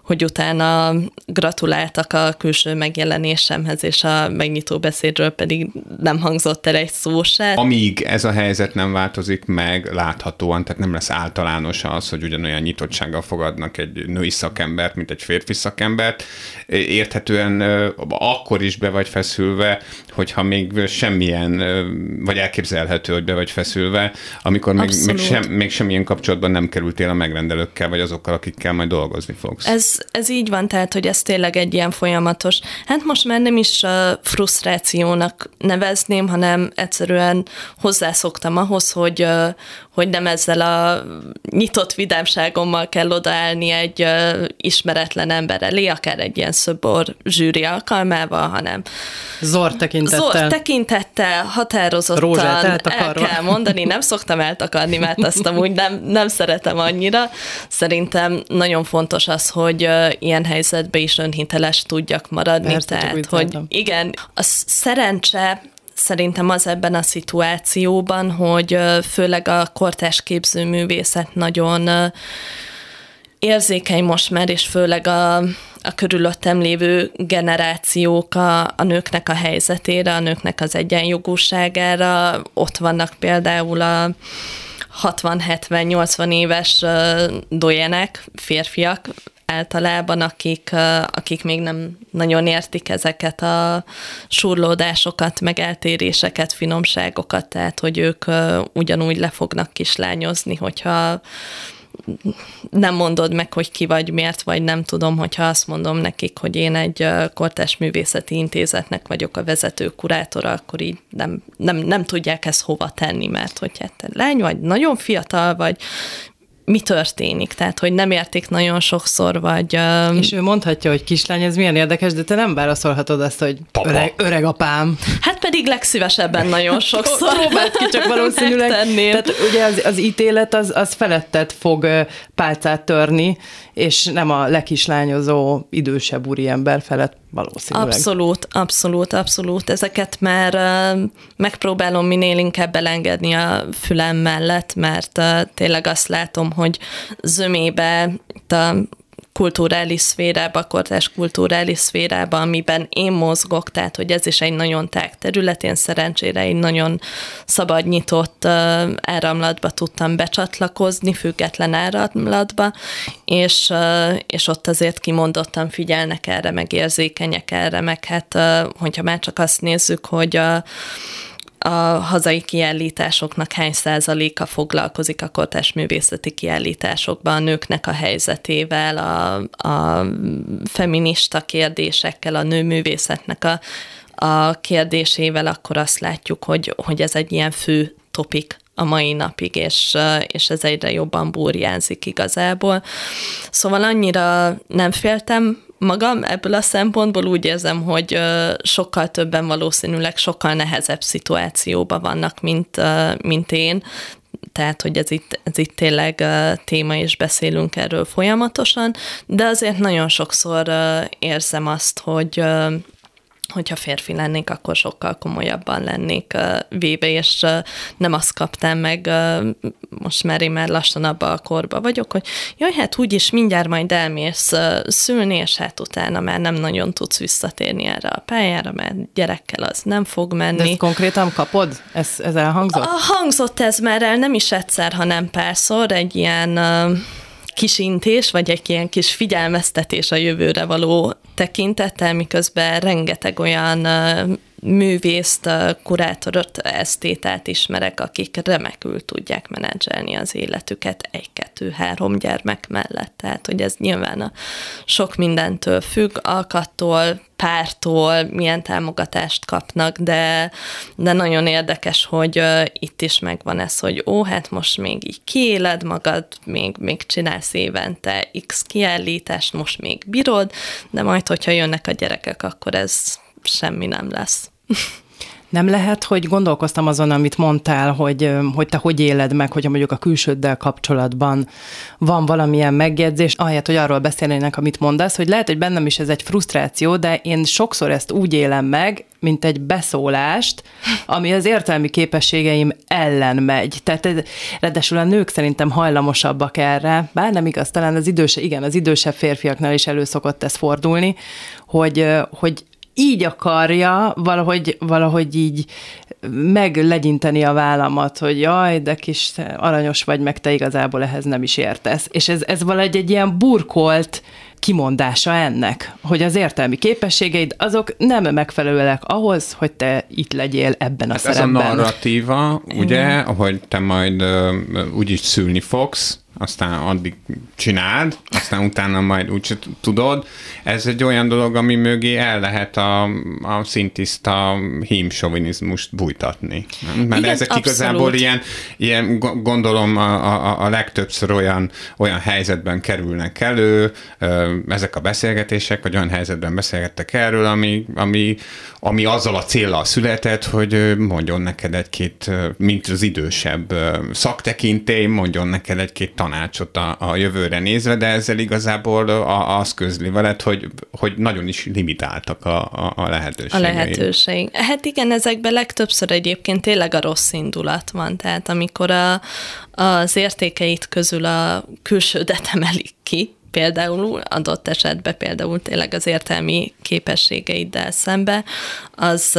hogy utána gratuláltak a külső megjelenésemhez, és a megnyitó beszédről pedig nem hangzott el egy szó se. Amíg ez a helyzet nem változik meg láthatóan, tehát nem lesz általános az, hogy ugyanolyan nyitottsággal fogadnak egy női szakembert, mint egy férfi szakembert, érthetően akkor is be vagy feszülve, hogyha még semmilyen, vagy elképzelhető, hogy be vagy feszülve, amikor még, még, sem, még semmilyen kapcsolatban nem kerültél a megrendelőkkel, vagy azokkal, akikkel majd dolgozni fogsz. Ez ez, így van, tehát, hogy ez tényleg egy ilyen folyamatos, hát most már nem is frusztrációnak nevezném, hanem egyszerűen hozzászoktam ahhoz, hogy, hogy nem ezzel a nyitott vidámságommal kell odaállni egy ismeretlen ember elé, akár egy ilyen szöbor zsűri alkalmával, hanem zor tekintettel. Zor tekintettel, határozottan el kell mondani, nem szoktam eltakarni, mert azt amúgy nem, nem szeretem annyira. Szerintem nagyon fontos az, hogy ilyen helyzetben is önhiteles tudjak maradni. Persze, tehát, hogy igen, a szerencse szerintem az ebben a szituációban, hogy főleg a kortás képzőművészet nagyon érzékeny most már, és főleg a, a körülöttem lévő generációk a, a nőknek a helyzetére, a nőknek az egyenjogúságára. Ott vannak például a 60-70-80 éves dojenek, férfiak, általában, akik, akik még nem nagyon értik ezeket a surlódásokat, meg eltéréseket, finomságokat, tehát hogy ők ugyanúgy le fognak kislányozni, hogyha nem mondod meg, hogy ki vagy, miért vagy, nem tudom, hogyha azt mondom nekik, hogy én egy kortás művészeti intézetnek vagyok a vezető kurátora, akkor így nem, nem, nem tudják ezt hova tenni, mert hogy hát te lány vagy, nagyon fiatal vagy, mi történik, tehát hogy nem értik nagyon sokszor, vagy... Um... És ő mondhatja, hogy kislány, ez milyen érdekes, de te nem válaszolhatod azt, hogy öreg, öreg apám. Hát pedig legszívesebben nagyon sokszor. Próbált ki, csak valószínűleg. Tehát ugye az, az ítélet az, az felettet fog pálcát törni, és nem a lekislányozó idősebb úriember felett valószínűleg. Abszolút, abszolút, abszolút. Ezeket már megpróbálom minél inkább belengedni a fülem mellett, mert tényleg azt látom, hogy zömébe a kulturális szférába, kortás kulturális szférába, amiben én mozgok, tehát hogy ez is egy nagyon tág terület, én szerencsére egy nagyon szabad, nyitott áramlatba tudtam becsatlakozni, független áramlatba, és, és ott azért kimondottan figyelnek erre, meg érzékenyek erre, meg hát, hogyha már csak azt nézzük, hogy a a hazai kiállításoknak hány százaléka foglalkozik a kortás művészeti kiállításokban a nőknek a helyzetével, a, a feminista kérdésekkel, a nőművészetnek a, a kérdésével, akkor azt látjuk, hogy, hogy ez egy ilyen fő topik a mai napig, és, és ez egyre jobban burjánzik igazából. Szóval annyira nem féltem magam ebből a szempontból úgy érzem, hogy sokkal többen valószínűleg sokkal nehezebb szituációban vannak, mint, mint én, tehát, hogy ez itt, ez itt tényleg téma, és beszélünk erről folyamatosan, de azért nagyon sokszor érzem azt, hogy hogyha férfi lennék, akkor sokkal komolyabban lennék véve, és nem azt kaptam meg, most már én már lassan abba a korba vagyok, hogy jaj, hát úgyis mindjárt majd elmész szülni, és hát utána már nem nagyon tudsz visszatérni erre a pályára, mert gyerekkel az nem fog menni. De ezt konkrétan kapod? Ez, ez elhangzott? A, hangzott ez már el, nem is egyszer, hanem párszor, egy ilyen uh, kisintés, vagy egy ilyen kis figyelmeztetés a jövőre való tekintettel, miközben rengeteg olyan művészt, kurátorot, esztétát ismerek, akik remekül tudják menedzselni az életüket egy-kettő-három gyermek mellett. Tehát, hogy ez nyilván a sok mindentől függ, alkattól, pártól, milyen támogatást kapnak, de, de nagyon érdekes, hogy itt is megvan ez, hogy ó, hát most még így kiéled magad, még, még csinálsz évente X kiállítást, most még bírod, de majd, hogyha jönnek a gyerekek, akkor ez semmi nem lesz. Nem lehet, hogy gondolkoztam azon, amit mondtál, hogy, hogy te hogy éled meg, hogyha mondjuk a külsőddel kapcsolatban van valamilyen megjegyzés, ahelyett, hogy arról beszélnének, amit mondasz, hogy lehet, hogy bennem is ez egy frusztráció, de én sokszor ezt úgy élem meg, mint egy beszólást, ami az értelmi képességeim ellen megy. Tehát ráadásul a nők szerintem hajlamosabbak erre, bár nem igaz, talán az időse, igen, az idősebb férfiaknál is elő szokott ez fordulni, hogy, hogy így akarja valahogy, valahogy így meglegyinteni a vállamat, hogy jaj, de kis aranyos vagy, meg te igazából ehhez nem is értesz. És ez, ez valahogy egy ilyen burkolt kimondása ennek, hogy az értelmi képességeid azok nem megfelelőek ahhoz, hogy te itt legyél ebben a hát szerepben. Ez a narratíva, ugye, hogy te majd uh, úgyis szülni fogsz, aztán addig csináld, aztán utána majd úgy tudod. Ez egy olyan dolog, ami mögé el lehet a, a szintiszta hímsovinizmust bújtatni. Mert Igen, ezek abszolút. igazából ilyen, ilyen gondolom a, a, a legtöbbször olyan, olyan helyzetben kerülnek elő, ezek a beszélgetések, vagy olyan helyzetben beszélgettek erről, ami, ami, ami azzal a célral született, hogy mondjon neked egy-két, mint az idősebb szaktekintély, mondjon neked egy-két tanácsot a, a jövőre nézve, de ezzel igazából a, az közli veled, hogy, hogy nagyon is limitáltak a, a, a lehetőségei. A lehetőség. Hát igen, ezekben legtöbbször egyébként tényleg a rossz indulat van, tehát amikor a, az értékeit közül a külsődet emelik ki, például adott esetben például tényleg az értelmi képességeiddel szembe, az,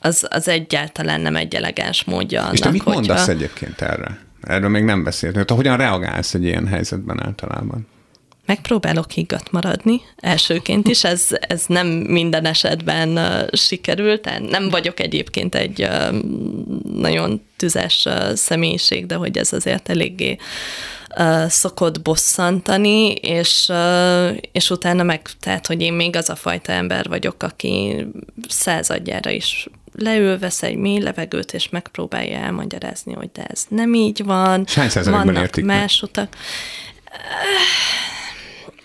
az, az egyáltalán nem egy elegáns módja annak, És te mit mondasz egyébként erre? Erről még nem beszéltünk. Te hogyan reagálsz egy ilyen helyzetben általában? Megpróbálok higgadt maradni, elsőként is, ez, ez nem minden esetben uh, sikerült, nem vagyok egyébként egy uh, nagyon tüzes uh, személyiség, de hogy ez azért eléggé uh, szokott bosszantani, és, uh, és utána meg, tehát, hogy én még az a fajta ember vagyok, aki századjára is leül, vesz egy mély levegőt, és megpróbálja elmagyarázni, hogy de ez nem így van. hány százalékban értik más meg? utak.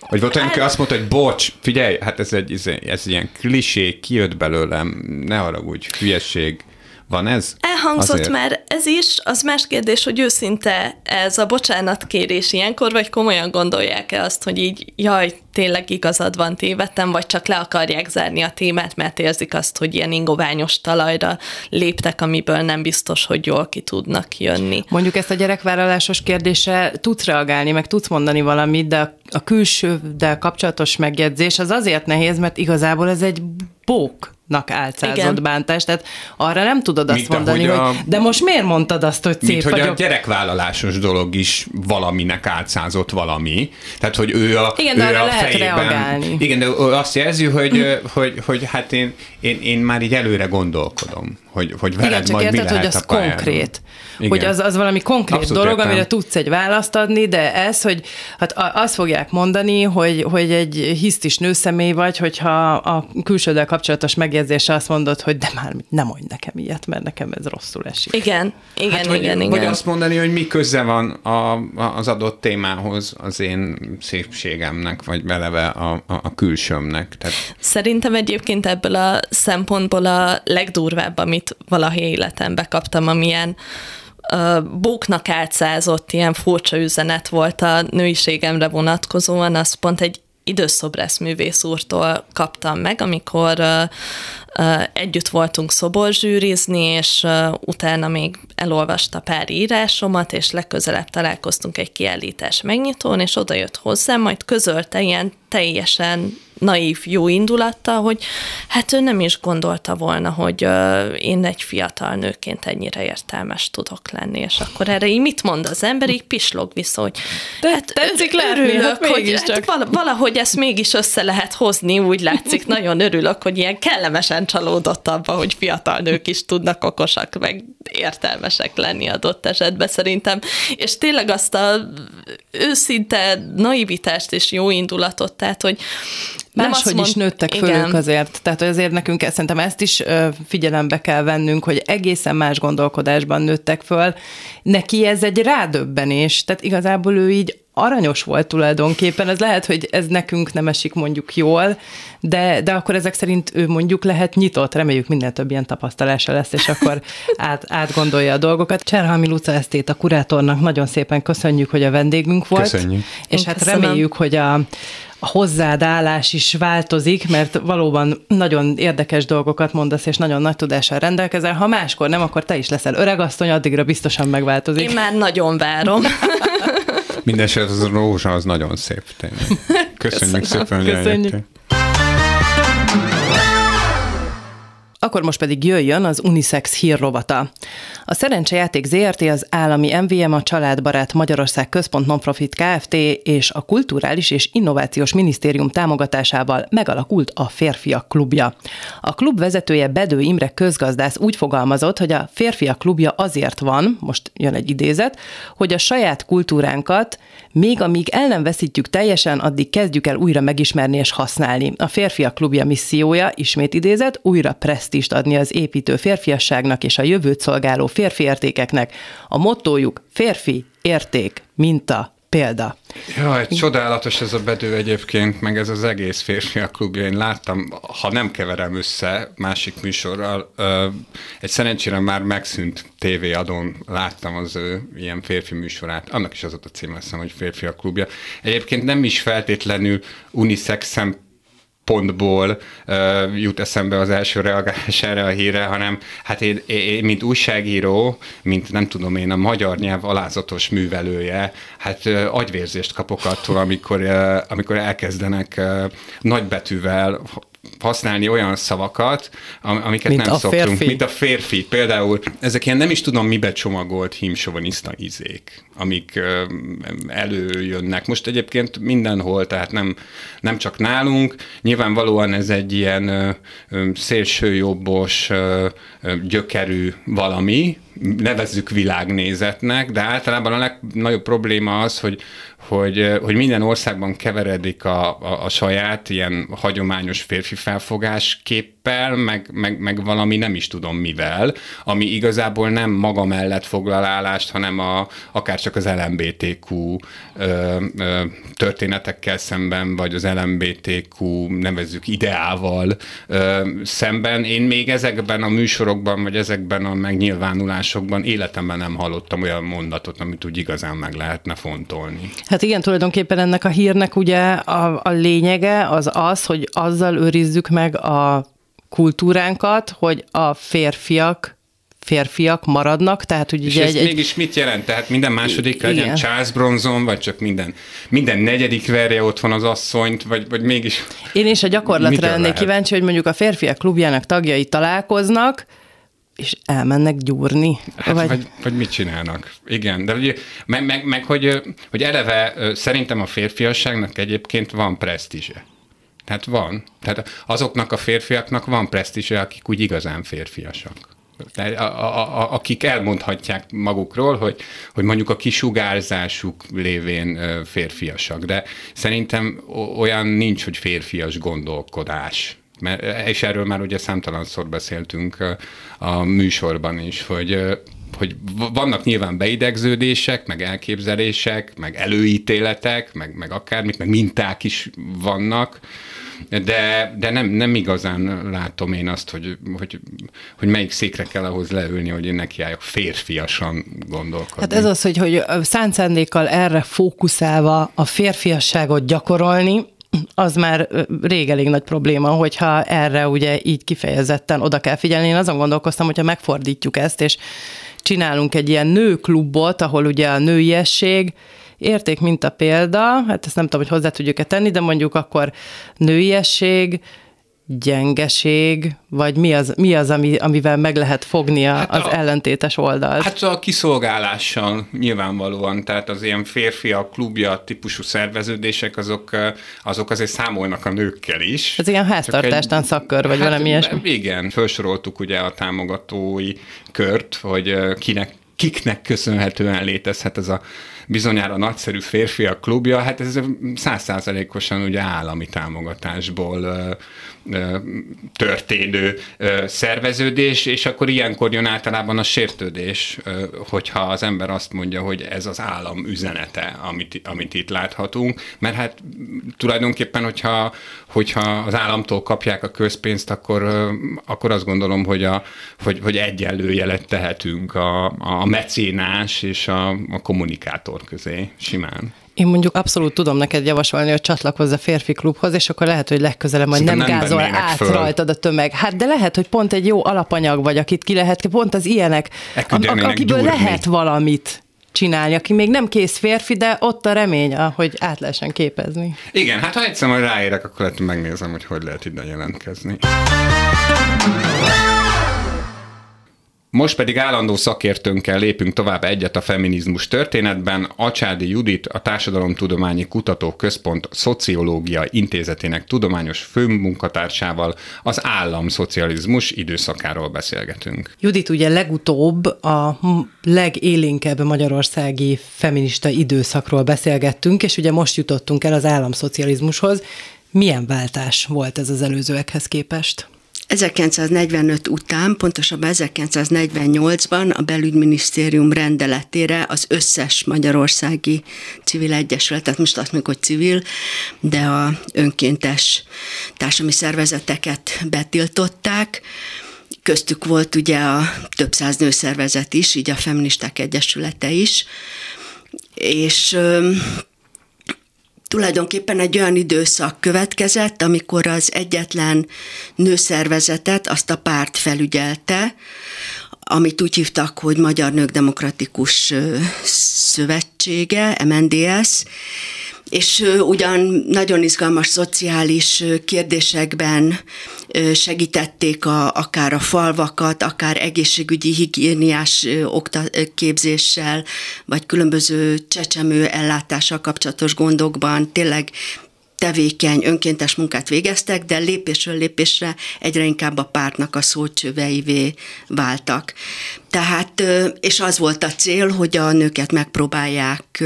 Vagy volt olyan, aki azt mondta, hogy bocs, figyelj, hát ez egy, ez, ez ilyen klisé, kijött belőlem, ne haragudj, hülyeség. Van ez? Elhangzott Azért. már ez is, az más kérdés, hogy őszinte ez a bocsánatkérés ilyenkor, vagy komolyan gondolják-e azt, hogy így, jaj, tényleg igazad van, tévedtem, vagy csak le akarják zárni a témát, mert érzik azt, hogy ilyen ingoványos talajra léptek, amiből nem biztos, hogy jól ki tudnak jönni. Mondjuk ezt a gyerekvállalásos kérdése tudsz reagálni, meg tudsz mondani valamit, de a külsőddel kapcsolatos megjegyzés az azért nehéz, mert igazából ez egy bók nak álcázott Igen. bántás, tehát arra nem tudod azt Mint mondani, hogy a, de most miért mondtad azt, hogy szép mint, vagyok? hogy a gyerekvállalásos dolog is valaminek álcázott valami, tehát hogy ő a, Igen, ő arra a lehet fejében, reagálni. Igen, de azt jelzi, hogy, hogy, hogy, hogy hát én, én, én már így előre gondolkodom hogy, hogy veled Igen, csak majd érted, mi hogy az konkrét. Igen. Hogy az, az valami konkrét Abszolút dolog, értem. amire tudsz egy választ adni, de ez, hogy hát azt fogják mondani, hogy, hogy egy hisztis nőszemély vagy, hogyha a külsődel kapcsolatos megjegyzése azt mondod, hogy de már nem mondj nekem ilyet, mert nekem ez rosszul esik. Igen, igen, hát, vagy, igen, igen. Vagy azt mondani, hogy mi köze van a, az adott témához az én szépségemnek, vagy beleve a, a, a külsőmnek. Tehát... Szerintem egyébként ebből a szempontból a legdurvább, amit valahogy életembe kaptam, amilyen bóknak átszázott ilyen furcsa üzenet volt a nőiségemre vonatkozóan, az pont egy időszobrász művész úrtól kaptam meg, amikor együtt voltunk szoborzsűrizni, és utána még elolvasta pár írásomat, és legközelebb találkoztunk egy kiállítás megnyitón, és oda jött hozzám, majd közölte ilyen teljesen naív jó indulattal, hogy hát ő nem is gondolta volna, hogy én egy fiatal nőként ennyire értelmes tudok lenni, és akkor erre így mit mond az ember, így pislog vissza, hogy De hát tetszik látni, örülök, hát hogy hát valahogy ezt mégis össze lehet hozni, úgy látszik, nagyon örülök, hogy ilyen kellemesen csalódott abba, hogy fiatal nők is tudnak okosak, meg értelmesek lenni adott esetben szerintem, és tényleg azt a őszinte naivitást és jó indulatot, tehát, hogy Máshogy mond... is nőttek föl ők azért. Tehát azért nekünk szerintem ezt is figyelembe kell vennünk, hogy egészen más gondolkodásban nőttek föl. Neki ez egy rádöbbenés, tehát igazából ő így aranyos volt tulajdonképpen. Ez lehet, hogy ez nekünk nem esik mondjuk jól, de, de akkor ezek szerint ő mondjuk lehet nyitott. Reméljük minden több ilyen tapasztalása lesz, és akkor át, átgondolja a dolgokat. Cserhalmi Luca Esztét, a kurátornak nagyon szépen köszönjük, hogy a vendégünk volt. Köszönjük. És hát Köszönöm. reméljük, hogy a a hozzád állás is változik, mert valóban nagyon érdekes dolgokat mondasz, és nagyon nagy tudással rendelkezel. Ha máskor nem, akkor te is leszel öregasszony, addigra biztosan megváltozik. Én már nagyon várom. Mindenesetre az a rózsa az nagyon szép. Tényleg. Köszönjük Köszönöm. szépen, hogy Köszönjük. Akkor most pedig jöjjön az Unisex hírrovata. A Szerencsejáték ZRT, az állami MVM, a Családbarát Magyarország Központ Nonprofit Kft. és a Kulturális és Innovációs Minisztérium támogatásával megalakult a Férfiak Klubja. A klub vezetője Bedő Imre közgazdász úgy fogalmazott, hogy a Férfiak Klubja azért van, most jön egy idézet, hogy a saját kultúránkat még amíg el nem veszítjük teljesen, addig kezdjük el újra megismerni és használni. A Férfiak Klubja missziója, ismét idézet, újra presztist adni az építő férfiasságnak és a jövőt szolgáló férfi értékeknek. A mottójuk férfi, érték, minta, példa. Jaj, csodálatos ez a bedő egyébként, meg ez az egész férfiak klubja. Én láttam, ha nem keverem össze másik műsorral, egy szerencsére már megszűnt tévéadón láttam az ő ilyen férfi műsorát. Annak is az ott a cím, hogy férfiak klubja. Egyébként nem is feltétlenül unisex szempont pontból uh, jut eszembe az első reagálás erre a hírre, hanem hát én, én, mint újságíró, mint nem tudom én, a magyar nyelv alázatos művelője, hát uh, agyvérzést kapok attól, amikor, uh, amikor elkezdenek uh, nagybetűvel használni olyan szavakat, amiket mint nem szoktunk, férfi. mint a férfi. Például ezek ilyen nem is tudom mibe csomagolt hímsovaniszta izék, amik előjönnek. Most egyébként mindenhol, tehát nem, nem csak nálunk. Nyilvánvalóan ez egy ilyen szélsőjobbos, gyökerű valami, nevezzük világnézetnek, de általában a legnagyobb probléma az, hogy, hogy, hogy minden országban keveredik a, a, a saját ilyen hagyományos férfi felfogás képpel, meg, meg, meg valami nem is tudom mivel, ami igazából nem maga mellett foglal állást, hanem a, akár csak az LMBTQ ö, ö, történetekkel szemben, vagy az LMBTQ nevezzük ideával ö, szemben. Én még ezekben a műsorokban, vagy ezekben a megnyilvánulásokban életemben nem hallottam olyan mondatot, amit úgy igazán meg lehetne fontolni. Hát igen, tulajdonképpen ennek a hírnek ugye a, a lényege az az, hogy azzal őrizzük meg a kultúránkat, hogy a férfiak férfiak maradnak, tehát hogy ugye egy, egy... mégis mit jelent? Tehát minden második legyen Charles Bronson, vagy csak minden, minden negyedik verje ott van az asszonyt, vagy, vagy mégis... Én is a gyakorlatra lennék kíváncsi, hogy mondjuk a férfiak klubjának tagjai találkoznak, és elmennek gyúrni. Hát, vagy... Vagy, vagy mit csinálnak? Igen, de ugye, meg, meg, meg hogy, hogy eleve szerintem a férfiasságnak egyébként van presztízse. Tehát van. Tehát azoknak a férfiaknak van presztízse, akik úgy igazán férfiasak. A, a, a, akik elmondhatják magukról, hogy, hogy mondjuk a kisugárzásuk lévén férfiasak, de szerintem olyan nincs, hogy férfias gondolkodás és erről már ugye számtalanszor beszéltünk a műsorban is, hogy hogy vannak nyilván beidegződések, meg elképzelések, meg előítéletek, meg, meg akármit, meg minták is vannak, de, de nem, nem igazán látom én azt, hogy, hogy, hogy melyik székre kell ahhoz leülni, hogy én nekiálljak férfiasan gondolkodni. Hát ez az, hogy, hogy szánt erre fókuszálva a férfiasságot gyakorolni, az már rég elég nagy probléma, hogyha erre ugye így kifejezetten oda kell figyelni. Én azon gondolkoztam, hogyha megfordítjuk ezt, és csinálunk egy ilyen nőklubot, ahol ugye a nőiesség, érték mint a példa, hát ezt nem tudom, hogy hozzá tudjuk-e tenni, de mondjuk akkor nőiesség, gyengeség, vagy mi az, mi az ami, amivel meg lehet fogni a, hát a, az ellentétes oldalt? Hát a kiszolgálással nyilvánvalóan, tehát az ilyen férfiak klubja típusú szerveződések, azok, azok azért számolnak a nőkkel is. Ez ilyen háztartástan szakkör, vagy hát, valami ilyesmi? Igen, felsoroltuk ugye a támogatói kört, hogy kinek, kiknek köszönhetően létezhet ez a bizonyára nagyszerű férfiak klubja, hát ez százszázalékosan ugye állami támogatásból történő szerveződés, és akkor ilyenkor jön általában a sértődés, hogyha az ember azt mondja, hogy ez az állam üzenete, amit, amit itt láthatunk, mert hát tulajdonképpen, hogyha, hogyha az államtól kapják a közpénzt, akkor, akkor azt gondolom, hogy, a, hogy, hogy egyenlő jelet tehetünk a, a mecénás és a, a kommunikátor közé simán. Én mondjuk abszolút tudom neked javasolni, hogy csatlakozz a férfi klubhoz, és akkor lehet, hogy legközelebb majd nem, nem gázol át föl. rajtad a tömeg. Hát de lehet, hogy pont egy jó alapanyag vagy, akit ki lehet, pont az ilyenek, am, akiből durni. lehet valamit csinálni, aki még nem kész férfi, de ott a remény, hogy át lehessen képezni. Igen, hát ha egyszer majd ráérek, akkor lehet megnézem, hogy hogy lehet ide jelentkezni. Most pedig állandó szakértőnkkel lépünk tovább egyet a feminizmus történetben. Acsádi Judit, a Társadalomtudományi Kutatóközpont Szociológia Intézetének tudományos főmunkatársával az államszocializmus időszakáról beszélgetünk. Judit, ugye legutóbb a legélénkebb magyarországi feminista időszakról beszélgettünk, és ugye most jutottunk el az államszocializmushoz. Milyen váltás volt ez az előzőekhez képest? 1945 után, pontosabban 1948-ban a belügyminisztérium rendeletére az összes magyarországi civil egyesület, tehát most azt mondjuk, hogy civil, de a önkéntes társadalmi szervezeteket betiltották. Köztük volt ugye a több száz nőszervezet is, így a feministák egyesülete is, és tulajdonképpen egy olyan időszak következett, amikor az egyetlen nőszervezetet, azt a párt felügyelte, amit úgy hívtak, hogy Magyar Nők Demokratikus Szövetsége, MNDS, és ugyan nagyon izgalmas szociális kérdésekben segítették a, akár a falvakat, akár egészségügyi higiéniás képzéssel, vagy különböző csecsemő ellátással kapcsolatos gondokban, tényleg tevékeny, önkéntes munkát végeztek, de lépésről lépésre egyre inkább a pártnak a szócsöveivé váltak. Tehát, és az volt a cél, hogy a nőket megpróbálják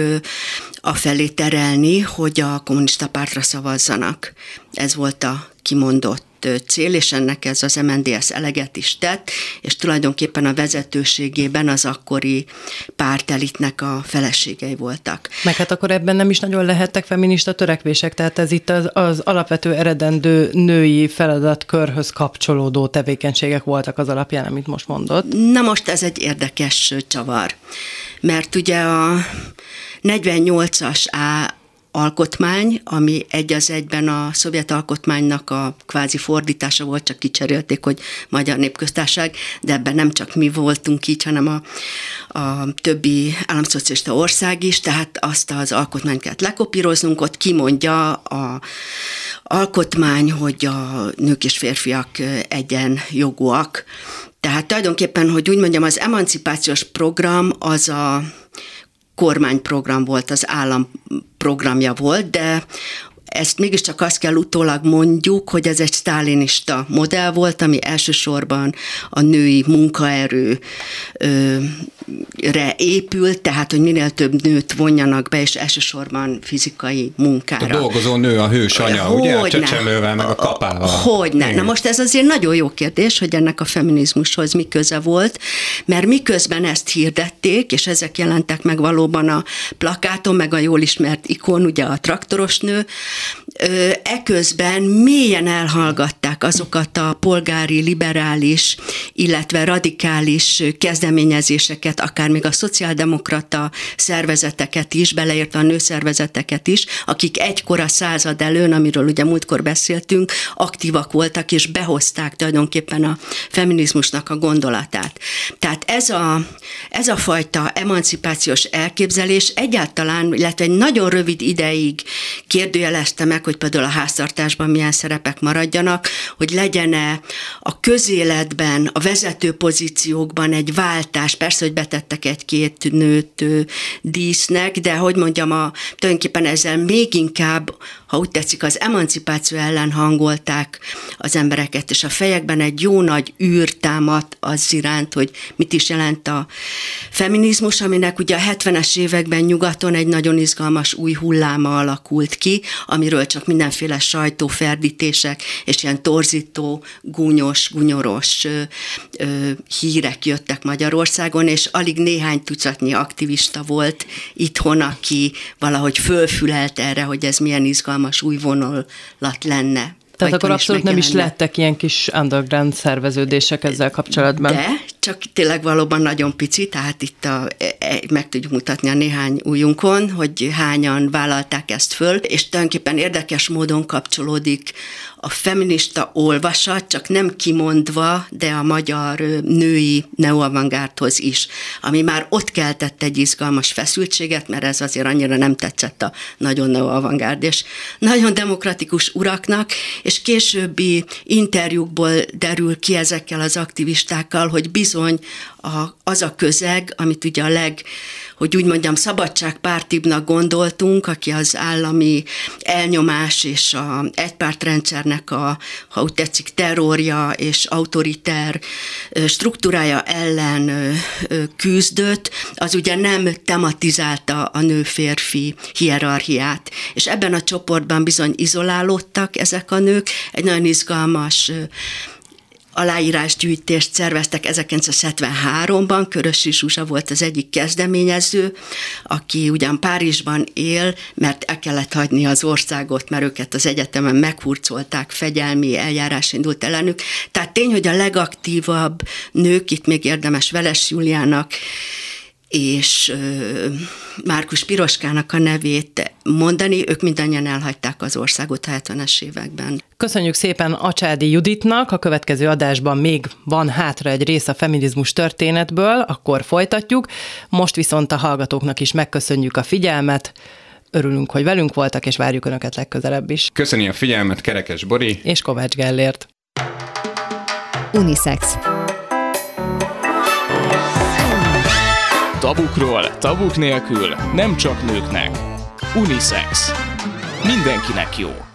a felé terelni, hogy a kommunista pártra szavazzanak. Ez volt a kimondott cél, és ennek ez az MNDS eleget is tett, és tulajdonképpen a vezetőségében az akkori pártelitnek a feleségei voltak. Meg hát akkor ebben nem is nagyon lehettek feminista törekvések, tehát ez itt az, az alapvető eredendő női feladatkörhöz kapcsolódó tevékenységek voltak az alapján, amit most mondott. Na most ez egy érdekes csavar, mert ugye a 48-as A alkotmány, ami egy az egyben a szovjet alkotmánynak a kvázi fordítása volt, csak kicserélték, hogy Magyar Népköztársaság, de ebben nem csak mi voltunk így, hanem a, a többi államszocialista ország is, tehát azt az alkotmányt kellett lekopíroznunk, ott kimondja a alkotmány, hogy a nők és férfiak egyenjogúak. Tehát tulajdonképpen, hogy úgy mondjam, az emancipációs program az a kormányprogram volt, az állam programja volt, de ezt mégiscsak azt kell utólag mondjuk, hogy ez egy sztálinista modell volt, ami elsősorban a női munkaerő re épült, tehát hogy minél több nőt vonjanak be, és elsősorban fizikai munkára. A dolgozó nő a hős anya, hogy ugye? A csecsemővel, meg a kapával. Hogy ne. Na most ez azért nagyon jó kérdés, hogy ennek a feminizmushoz mi köze volt, mert miközben ezt hirdették, és ezek jelentek meg valóban a plakáton, meg a jól ismert ikon, ugye a traktoros nő, eközben mélyen elhallgatták azokat a polgári, liberális, illetve radikális kezdeményezéseket, szervezeteket, akár még a szociáldemokrata szervezeteket is, beleértve a nőszervezeteket is, akik egykor a század előn, amiről ugye múltkor beszéltünk, aktívak voltak és behozták tulajdonképpen a feminizmusnak a gondolatát. Tehát ez a, ez a fajta emancipációs elképzelés egyáltalán, illetve egy nagyon rövid ideig kérdőjelezte meg, hogy például a háztartásban milyen szerepek maradjanak, hogy legyen-e a közéletben, a vezető pozíciókban egy váltás, persze, hogy betettek egy-két nőt dísznek, de hogy mondjam, a, tulajdonképpen ezzel még inkább ha úgy tetszik, az emancipáció ellen hangolták az embereket, és a fejekben egy jó nagy űr támadt az iránt, hogy mit is jelent a feminizmus, aminek ugye a 70-es években nyugaton egy nagyon izgalmas új hulláma alakult ki, amiről csak mindenféle sajtóferdítések és ilyen torzító, gúnyos, gúnyoros ö, ö, hírek jöttek Magyarországon, és alig néhány tucatnyi aktivista volt itthon, aki valahogy fölfülelt erre, hogy ez milyen izgalmas izgalmas új vonulat lenne. Tehát akkor abszolút nem is lettek ilyen kis underground szerveződések ezzel kapcsolatban. De, csak tényleg valóban nagyon pici, tehát itt a, e, e, meg tudjuk mutatni a néhány újunkon, hogy hányan vállalták ezt föl, és tulajdonképpen érdekes módon kapcsolódik a feminista olvasat, csak nem kimondva, de a magyar női neoavangárthoz is, ami már ott keltett egy izgalmas feszültséget, mert ez azért annyira nem tetszett a nagyon neoavangárd, és nagyon demokratikus uraknak, és későbbi interjúkból derül ki ezekkel az aktivistákkal, hogy bizony a, az a közeg, amit ugye a leg, hogy úgy mondjam, szabadságpártibbnak gondoltunk, aki az állami elnyomás és a egypártrendszernek a, ha úgy tetszik, terrorja és autoriter struktúrája ellen küzdött, az ugye nem tematizálta a nő-férfi hierarchiát. És ebben a csoportban bizony izolálódtak ezek a nők, egy nagyon izgalmas aláírásgyűjtést szerveztek 1973-ban, Körösi Zsuzsa volt az egyik kezdeményező, aki ugyan Párizsban él, mert el kellett hagyni az országot, mert őket az egyetemen meghurcolták, fegyelmi eljárás indult ellenük. Tehát tény, hogy a legaktívabb nők, itt még érdemes Veles Juliának és Márkus Piroskának a nevét mondani, ők mindannyian elhagyták az országot 70-es években. Köszönjük szépen Acsádi Juditnak, a következő adásban még van hátra egy rész a feminizmus történetből, akkor folytatjuk. Most viszont a hallgatóknak is megköszönjük a figyelmet, örülünk, hogy velünk voltak, és várjuk Önöket legközelebb is. Köszöni a figyelmet Kerekes Bori és Kovács Gellért. Unisex Tabukról, tabuk nélkül, nem csak nőknek. Unisex. Mindenkinek jó.